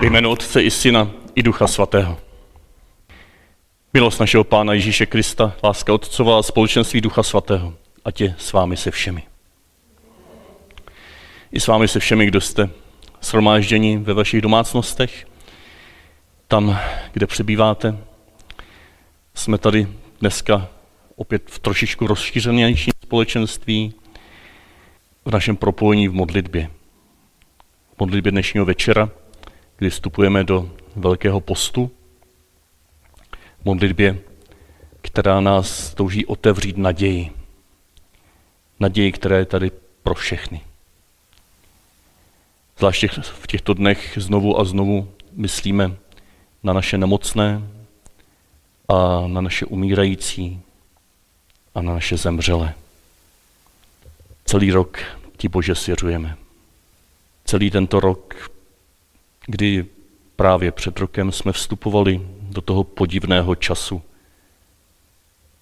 Ve jménu Otce i Syna i Ducha Svatého. Milost našeho Pána Ježíše Krista, láska Otcova a společenství Ducha Svatého, ať je s vámi se všemi. I s vámi se všemi, kdo jste shromážděni ve vašich domácnostech, tam, kde přebýváte. Jsme tady dneska opět v trošičku rozšířenějším společenství, v našem propojení v modlitbě. V modlitbě dnešního večera, kdy vstupujeme do velkého postu, modlitbě, která nás touží otevřít naději. Naději, která je tady pro všechny. Zvláště v těchto dnech znovu a znovu myslíme na naše nemocné a na naše umírající a na naše zemřelé. Celý rok ti Bože svěřujeme. Celý tento rok, kdy právě před rokem jsme vstupovali do toho podivného času,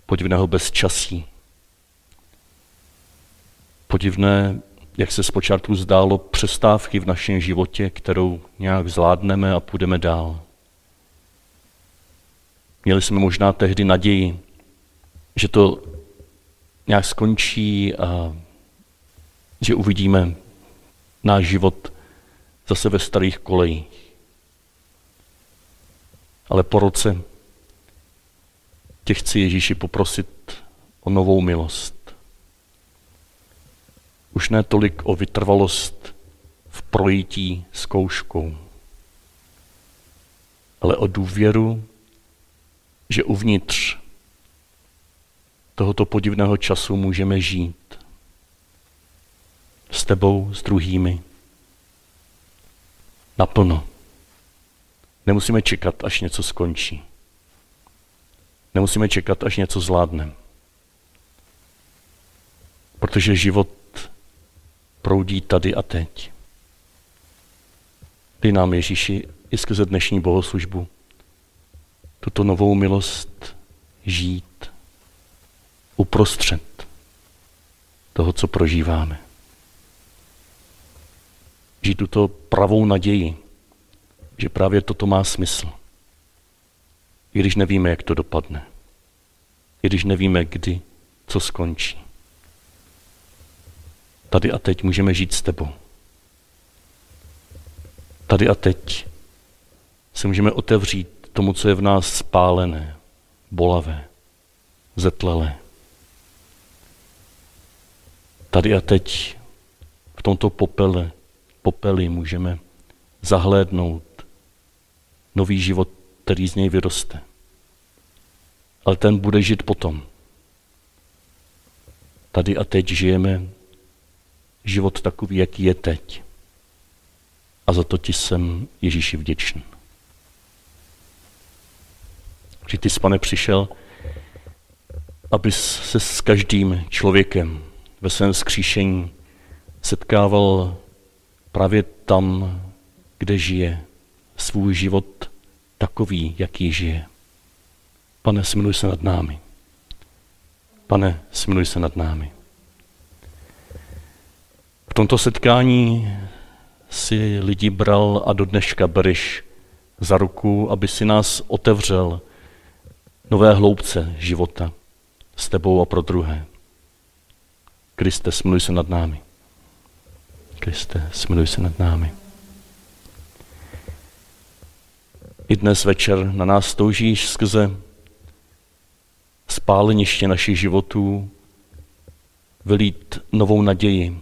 podivného bezčasí. Podivné, jak se zpočátku zdálo, přestávky v našem životě, kterou nějak zvládneme a půjdeme dál. Měli jsme možná tehdy naději, že to nějak skončí a že uvidíme náš život zase ve starých kolejích. Ale po roce tě chci Ježíši poprosit o novou milost. Už ne tolik o vytrvalost v projití zkouškou, ale o důvěru, že uvnitř tohoto podivného času můžeme žít s tebou, s druhými. Naplno. Nemusíme čekat, až něco skončí. Nemusíme čekat, až něco zvládneme. Protože život proudí tady a teď. Dej nám, Ježíši, i skrze dnešní bohoslužbu tuto novou milost žít uprostřed toho, co prožíváme žít tuto pravou naději, že právě toto má smysl. I když nevíme, jak to dopadne. I když nevíme, kdy, co skončí. Tady a teď můžeme žít s tebou. Tady a teď se můžeme otevřít tomu, co je v nás spálené, bolavé, zetlelé. Tady a teď v tomto popele popely můžeme zahlédnout nový život, který z něj vyroste. Ale ten bude žít potom. Tady a teď žijeme život takový, jaký je teď. A za to ti jsem Ježíši vděčný. Že ty jsi, pane, přišel, abys se s každým člověkem ve svém skříšení setkával právě tam, kde žije svůj život takový, jaký žije. Pane, smiluj se nad námi. Pane, smiluj se nad námi. V tomto setkání si lidi bral a do dneška bereš za ruku, aby si nás otevřel nové hloubce života s tebou a pro druhé. Kriste, smiluj se nad námi. Kriste, smiluj se nad námi. I dnes večer na nás toužíš skrze spáleniště našich životů vylít novou naději,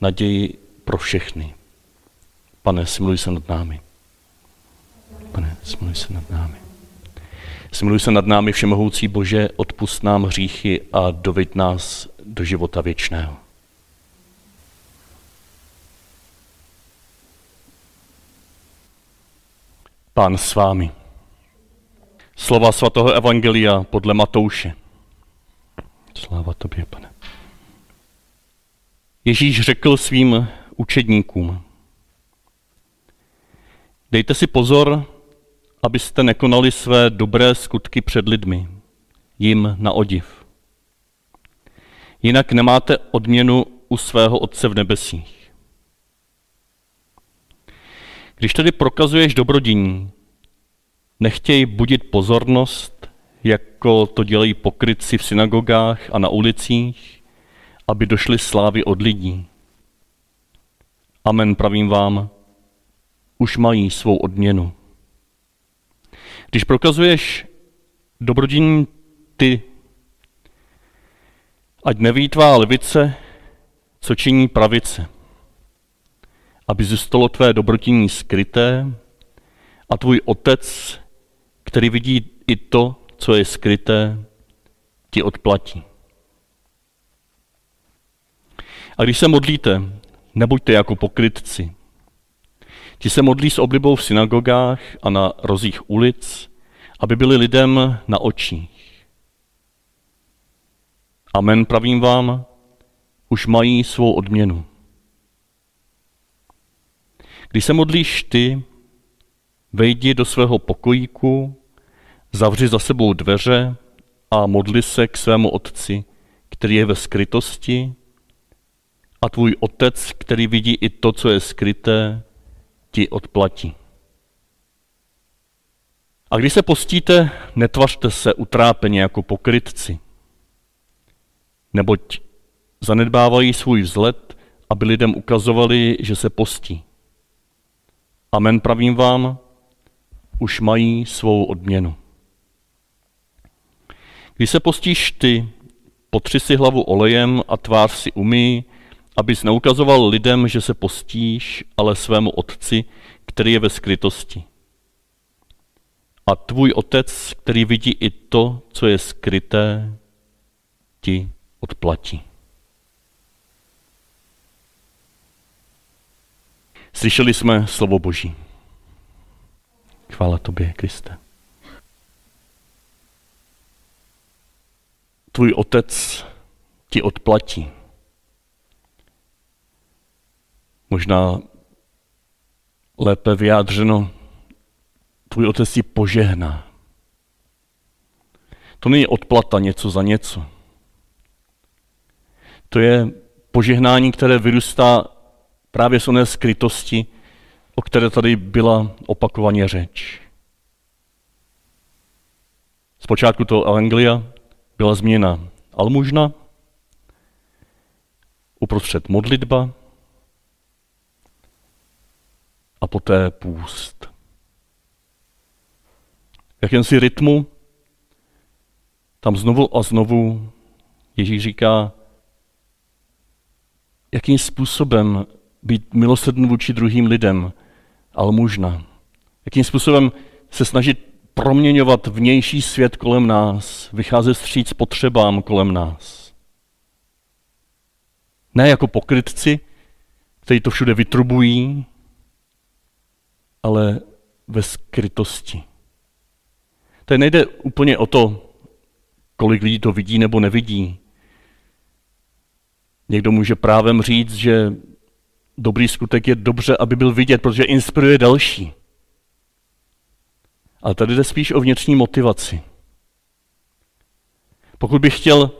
naději pro všechny. Pane, smiluj se nad námi. Pane, smiluj se nad námi. Smiluj se nad námi, všemohoucí Bože, odpust nám hříchy a doveď nás do života věčného. Pán s vámi. Slova svatého Evangelia podle Matouše. Sláva tobě, pane. Ježíš řekl svým učedníkům, dejte si pozor, abyste nekonali své dobré skutky před lidmi, jim na odiv. Jinak nemáte odměnu u svého Otce v nebesích. Když tedy prokazuješ dobrodění, nechtěj budit pozornost, jako to dělají pokrytci v synagogách a na ulicích, aby došly slávy od lidí. Amen, pravím vám, už mají svou odměnu. Když prokazuješ dobrodění ty, ať neví tvá levice, co činí pravice, aby zůstalo tvé dobrodění skryté a tvůj otec, který vidí i to, co je skryté, ti odplatí. A když se modlíte, nebuďte jako pokrytci. Ti se modlí s oblibou v synagogách a na rozích ulic, aby byli lidem na očích. Amen, pravím vám, už mají svou odměnu. Když se modlíš ty, vejdi do svého pokojíku, zavři za sebou dveře a modli se k svému otci, který je ve skrytosti, a tvůj otec, který vidí i to, co je skryté, ti odplatí. A když se postíte, netvařte se utrápeně jako pokrytci, neboť zanedbávají svůj vzhled, aby lidem ukazovali, že se postí. Amen pravím vám, už mají svou odměnu. Když se postíš ty, potři si hlavu olejem a tvář si umí, abys neukazoval lidem, že se postíš, ale svému otci, který je ve skrytosti. A tvůj otec, který vidí i to, co je skryté, ti odplatí. Slyšeli jsme slovo Boží. Chvála tobě, Kriste. Tvůj otec ti odplatí. Možná lépe vyjádřeno, tvůj otec ti požehná. To není odplata něco za něco. To je požehnání, které vyrůstá právě z oné skrytosti, o které tady byla opakovaně řeč. Zpočátku toho evangelia byla změna almužna, uprostřed modlitba a poté půst. V jakémsi rytmu tam znovu a znovu Ježíš říká, jakým způsobem být milosrdný vůči druhým lidem, almužna. Jakým způsobem se snažit proměňovat vnější svět kolem nás, vycházet vstříc potřebám kolem nás. Ne jako pokrytci, kteří to všude vytrubují, ale ve skrytosti. To nejde úplně o to, kolik lidí to vidí nebo nevidí. Někdo může právem říct, že dobrý skutek je dobře, aby byl vidět, protože inspiruje další. Ale tady jde spíš o vnitřní motivaci. Pokud bych chtěl,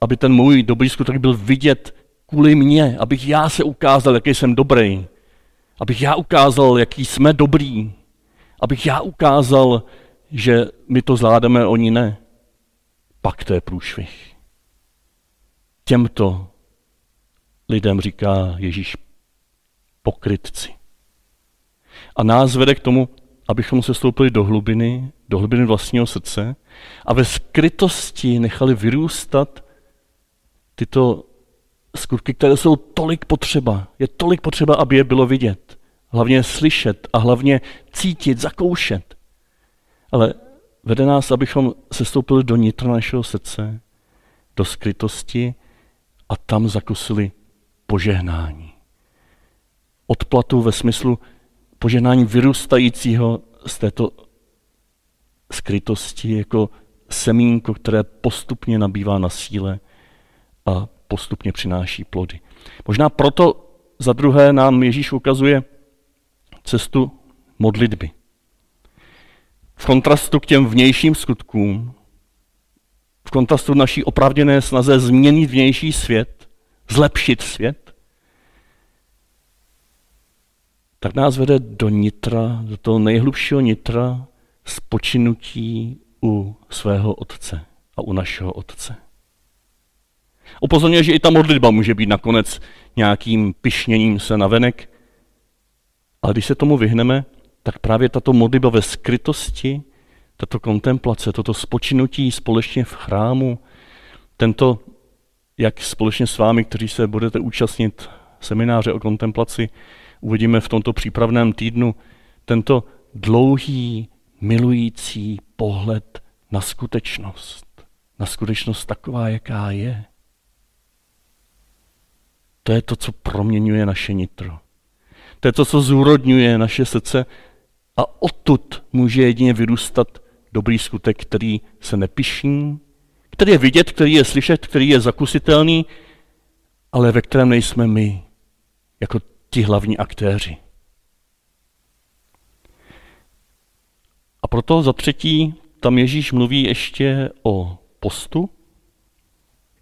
aby ten můj dobrý skutek byl vidět kvůli mně, abych já se ukázal, jaký jsem dobrý, abych já ukázal, jaký jsme dobrý, abych já ukázal, že my to zvládáme, oni ne, pak to je průšvih. Těmto lidem říká Ježíš pokrytci. A nás vede k tomu, abychom se stoupili do hlubiny, do hlubiny vlastního srdce a ve skrytosti nechali vyrůstat tyto skutky, které jsou tolik potřeba. Je tolik potřeba, aby je bylo vidět. Hlavně slyšet a hlavně cítit, zakoušet. Ale vede nás, abychom se stoupili do nitra našeho srdce, do skrytosti a tam zakusili požehnání. Odplatu ve smyslu požehnání vyrůstajícího z této skrytosti jako semínko, které postupně nabývá na síle a postupně přináší plody. Možná proto za druhé nám Ježíš ukazuje cestu modlitby. V kontrastu k těm vnějším skutkům, v kontrastu naší opravděné snaze změnit vnější svět, zlepšit svět, tak nás vede do nitra, do toho nejhlubšího nitra spočinutí u svého otce a u našeho otce. Upozorňuje, že i ta modlitba může být nakonec nějakým pišněním se na venek, ale když se tomu vyhneme, tak právě tato modlitba ve skrytosti, tato kontemplace, toto spočinutí společně v chrámu, tento, jak společně s vámi, kteří se budete účastnit semináře o kontemplaci, uvidíme v tomto přípravném týdnu, tento dlouhý, milující pohled na skutečnost. Na skutečnost taková, jaká je. To je to, co proměňuje naše nitro. To je to, co zúrodňuje naše srdce a odtud může jedině vyrůstat dobrý skutek, který se nepišní, který je vidět, který je slyšet, který je zakusitelný, ale ve kterém nejsme my, jako ti hlavní aktéři. A proto za třetí tam Ježíš mluví ještě o postu,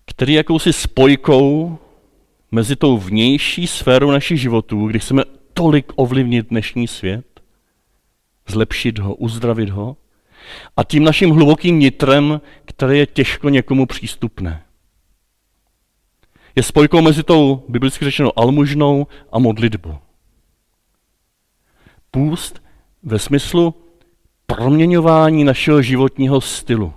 který jakousi spojkou mezi tou vnější sférou našich životů, kdy chceme tolik ovlivnit dnešní svět, zlepšit ho, uzdravit ho, a tím naším hlubokým nitrem, které je těžko někomu přístupné. Je spojkou mezi tou, biblicky řečeno, almužnou a modlitbou. Půst ve smyslu proměňování našeho životního stylu.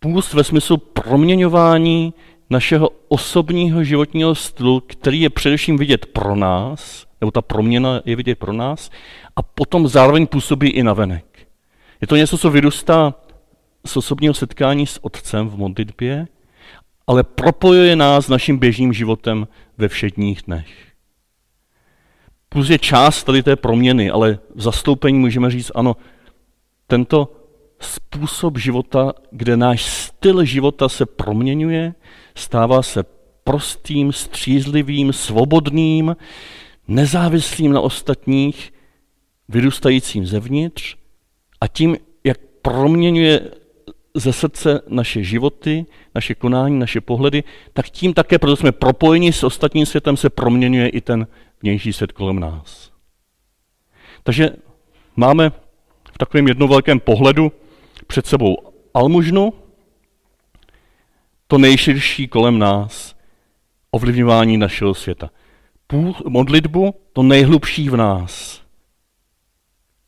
Půst ve smyslu proměňování našeho osobního životního stylu, který je především vidět pro nás, nebo ta proměna je vidět pro nás, a potom zároveň působí i na venek. Je to něco, co vyrůstá z osobního setkání s Otcem v modlitbě, ale propojuje nás s naším běžným životem ve všedních dnech. Plus je část tady té proměny, ale v zastoupení můžeme říct, ano, tento způsob života, kde náš styl života se proměňuje, stává se prostým, střízlivým, svobodným, nezávislým na ostatních, vyrůstajícím zevnitř a tím, jak proměňuje ze srdce naše životy, naše konání, naše pohledy, tak tím také, protože jsme propojeni s ostatním světem, se proměňuje i ten vnější svět kolem nás. Takže máme v takovém jednom pohledu před sebou almužnu, to nejširší kolem nás, ovlivňování našeho světa. Půl, modlitbu, to nejhlubší v nás.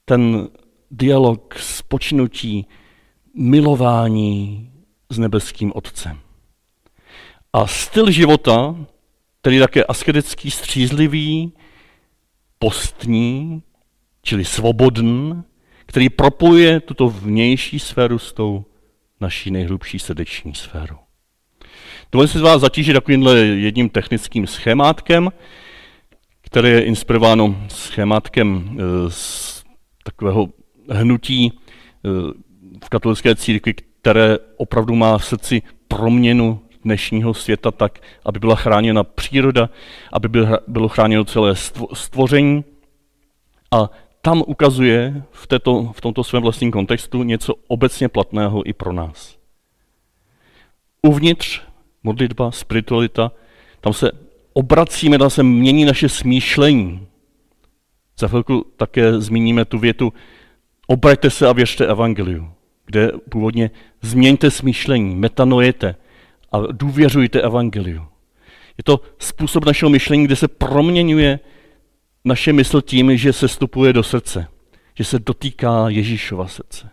Ten dialog, spočinutí, milování s nebeským Otcem. A styl života, který také asketický, střízlivý, postní, čili svobodný, který propojuje tuto vnější sféru s tou naší nejhlubší srdeční sférou. Dovolím si z vás zatížit takovýmhle jedním technickým schémátkem, které je inspirováno schémátkem eh, z takového hnutí eh, v katolické církvi, které opravdu má v srdci proměnu dnešního světa tak, aby byla chráněna příroda, aby bylo chráněno celé stvoření. A tam ukazuje v, této, v tomto svém vlastním kontextu něco obecně platného i pro nás. Uvnitř modlitba, spiritualita, tam se obracíme, tam se mění naše smýšlení. Za chvilku také zmíníme tu větu obraťte se a věřte evangeliu, kde původně změňte smýšlení, metanojete a důvěřujte evangeliu. Je to způsob našeho myšlení, kde se proměňuje naše mysl tím, že se stupuje do srdce, že se dotýká Ježíšova srdce.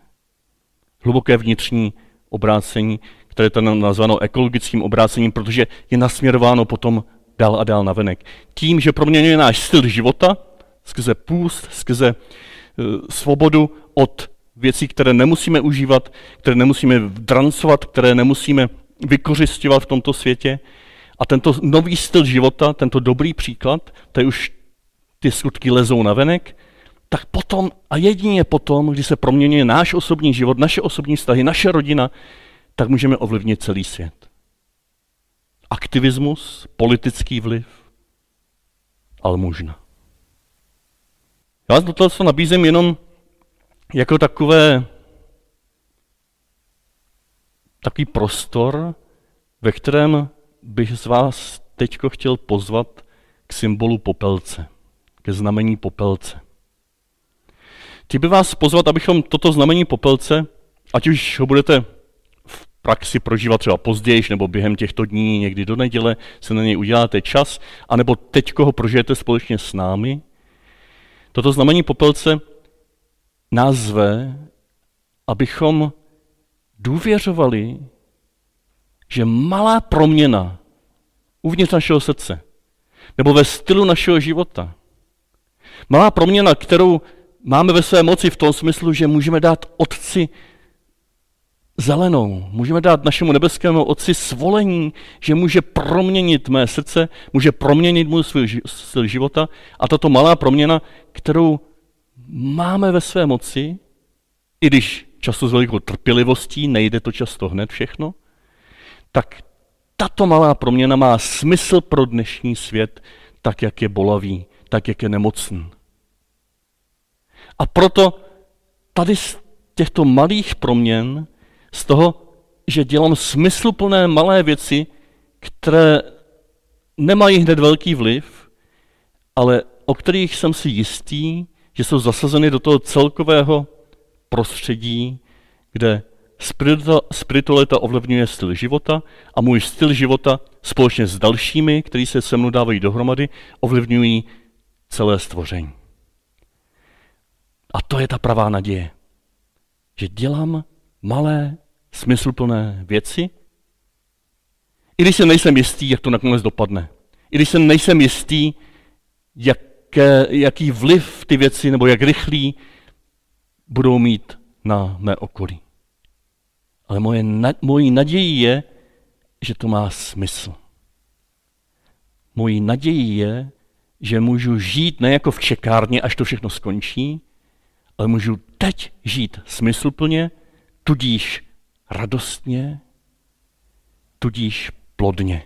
Hluboké vnitřní obrácení, které je tam nazváno ekologickým obrácením, protože je nasměrováno potom dál a dál na venek. Tím, že proměňuje náš styl života, skrze půst, skrze uh, svobodu od věcí, které nemusíme užívat, které nemusíme drancovat, které nemusíme vykořišťovat v tomto světě. A tento nový styl života, tento dobrý příklad, to je už ty skutky lezou na venek, tak potom a jedině potom, když se proměňuje náš osobní život, naše osobní vztahy, naše rodina, tak můžeme ovlivnit celý svět. Aktivismus, politický vliv, ale možná. Já vás do toho nabízím jenom jako takové, takový prostor, ve kterém bych z vás teď chtěl pozvat k symbolu popelce. Ke znamení popelce. Chtěl bych vás pozvat, abychom toto znamení popelce, ať už ho budete v praxi prožívat třeba později, nebo během těchto dní, někdy do neděle, se na něj uděláte čas, anebo teď ho prožijete společně s námi. Toto znamení popelce nás zve, abychom důvěřovali, že malá proměna uvnitř našeho srdce nebo ve stylu našeho života, malá proměna, kterou máme ve své moci v tom smyslu, že můžeme dát Otci zelenou, můžeme dát našemu nebeskému Otci svolení, že může proměnit mé srdce, může proměnit můj svůj styl života. A tato malá proměna, kterou máme ve své moci, i když často s velikou trpělivostí, nejde to často hned všechno, tak tato malá proměna má smysl pro dnešní svět, tak jak je bolavý, tak jak je nemocný. A proto tady z těchto malých proměn, z toho, že dělám smysluplné malé věci, které nemají hned velký vliv, ale o kterých jsem si jistý, že jsou zasazeny do toho celkového prostředí, kde spiritualita ovlivňuje styl života a můj styl života společně s dalšími, kteří se se mnou dávají dohromady, ovlivňují celé stvoření. A to je ta pravá naděje. Že dělám malé, smysluplné věci, i když se nejsem jistý, jak to nakonec dopadne. I když se nejsem jistý, jaké, jaký vliv ty věci, nebo jak rychlý budou mít na mé okolí. Ale moje, mojí nadějí je, že to má smysl. Mojí nadějí je, že můžu žít ne jako v čekárně, až to všechno skončí, ale můžu teď žít smysluplně, tudíž radostně, tudíž plodně.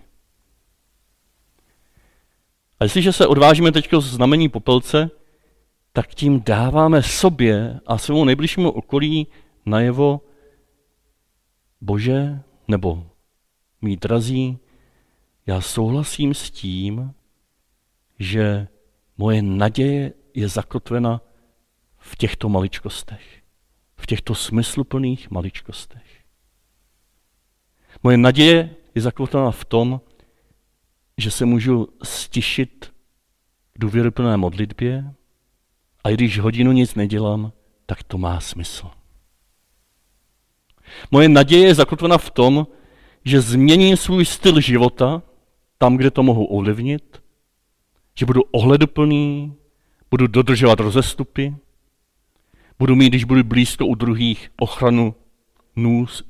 A jestliže se odvážíme teď znamení popelce, tak tím dáváme sobě a svému nejbližšímu okolí najevo, Bože, nebo mý drazí, já souhlasím s tím, že moje naděje je zakotvena v těchto maličkostech, v těchto smysluplných maličkostech. Moje naděje je zakotvena v tom, že se můžu stišit k důvěryplné modlitbě a když hodinu nic nedělám, tak to má smysl. Moje naděje je zakotvena v tom, že změním svůj styl života tam, kde to mohu ovlivnit, že budu ohleduplný, budu dodržovat rozestupy, budu mít, když budu blízko u druhých, ochranu nůz,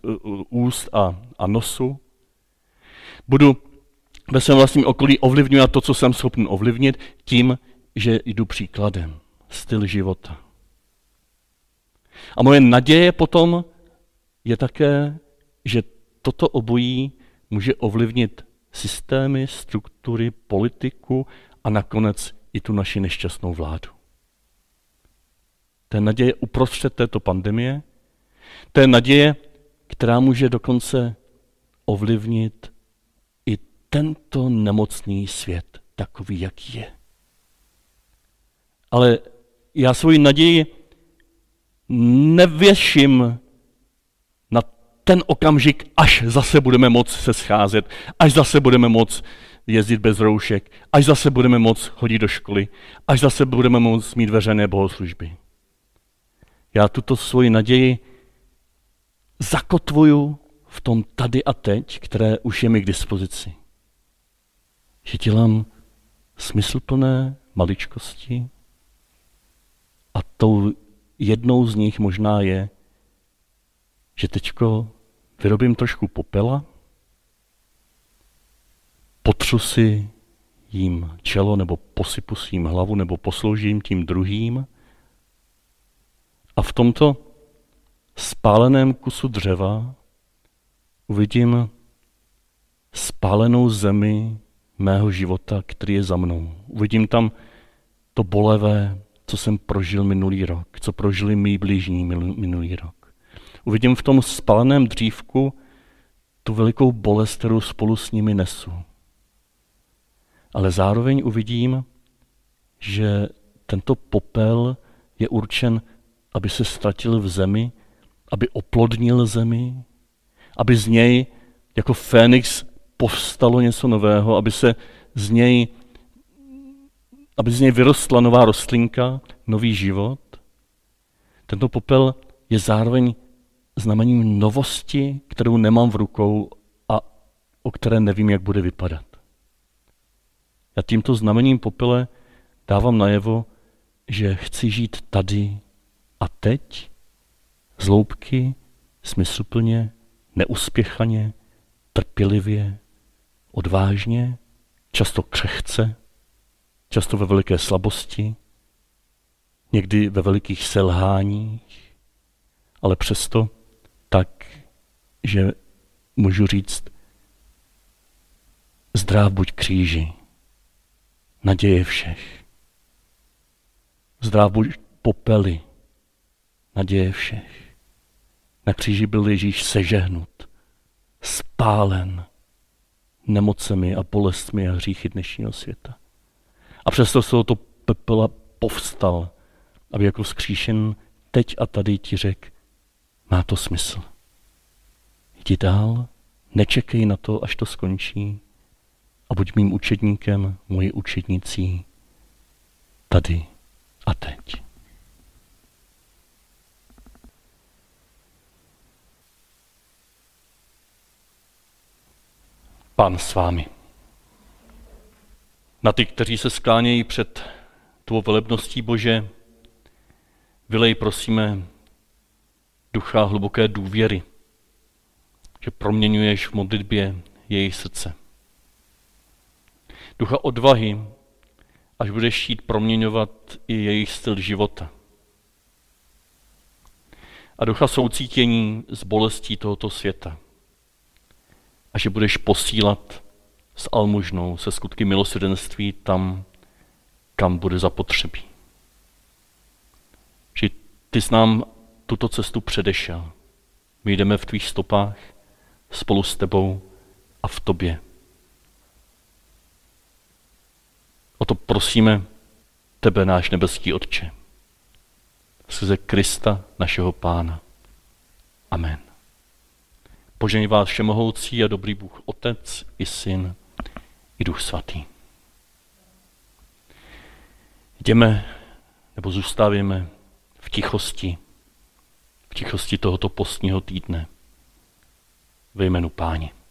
úst a, a nosu, budu ve svém vlastním okolí ovlivňovat to, co jsem schopen ovlivnit, tím, že jdu příkladem. Styl života. A moje naděje potom je také, že toto obojí může ovlivnit systémy, struktury, politiku a nakonec i tu naši nešťastnou vládu. To je naděje uprostřed této pandemie, to je naděje, která může dokonce ovlivnit i tento nemocný svět, takový, jaký je. Ale já svoji naději nevěším ten okamžik, až zase budeme moc se scházet, až zase budeme moc jezdit bez roušek, až zase budeme moc chodit do školy, až zase budeme moc mít veřejné bohoslužby. Já tuto svoji naději zakotvuju v tom tady a teď, které už je mi k dispozici. Že dělám smysluplné maličkosti a tou jednou z nich možná je, že teďko vyrobím trošku popela, potřu si jím čelo, nebo posypu si jim hlavu, nebo posloužím tím druhým. A v tomto spáleném kusu dřeva uvidím spálenou zemi mého života, který je za mnou. Uvidím tam to bolevé, co jsem prožil minulý rok, co prožili mý blížní minulý rok. Uvidím v tom spaleném dřívku tu velikou bolest, kterou spolu s nimi nesu. Ale zároveň uvidím, že tento popel je určen, aby se ztratil v zemi, aby oplodnil zemi, aby z něj jako Fénix povstalo něco nového, aby se z něj, aby z něj vyrostla nová rostlinka, nový život. Tento popel je zároveň znamením novosti, kterou nemám v rukou a o které nevím, jak bude vypadat. Já tímto znamením popele dávám najevo, že chci žít tady a teď, zloubky, smysluplně, neuspěchaně, trpělivě, odvážně, často křehce, často ve veliké slabosti, někdy ve velikých selháních, ale přesto tak, že můžu říct, zdrav buď kříži, naděje všech. Zdrav buď popely, naděje všech. Na kříži byl Ježíš sežehnut, spálen nemocemi a bolestmi a hříchy dnešního světa. A přesto z tohoto pepela povstal, aby jako skříšen teď a tady ti řekl, má to smysl. Jdi dál, nečekej na to, až to skončí a buď mým učedníkem, mojí učednicí tady a teď. Pán s vámi. Na ty, kteří se sklánějí před tvou velebností Bože, vylej prosíme ducha hluboké důvěry, že proměňuješ v modlitbě jejich srdce. Ducha odvahy, až budeš chtít proměňovat i jejich styl života. A ducha soucítění z bolestí tohoto světa a že budeš posílat s almužnou, se skutky milosrdenství tam, kam bude zapotřebí. Že ty jsi nám tuto cestu předešel. My jdeme v tvých stopách spolu s tebou a v tobě. O to prosíme tebe, náš nebeský Otče, skrze Krista, našeho Pána. Amen. Požeň vás všemohoucí a dobrý Bůh Otec i Syn i Duch Svatý. Jdeme nebo zůstavíme v tichosti, v tichosti tohoto postního týdne ve jménu Páně.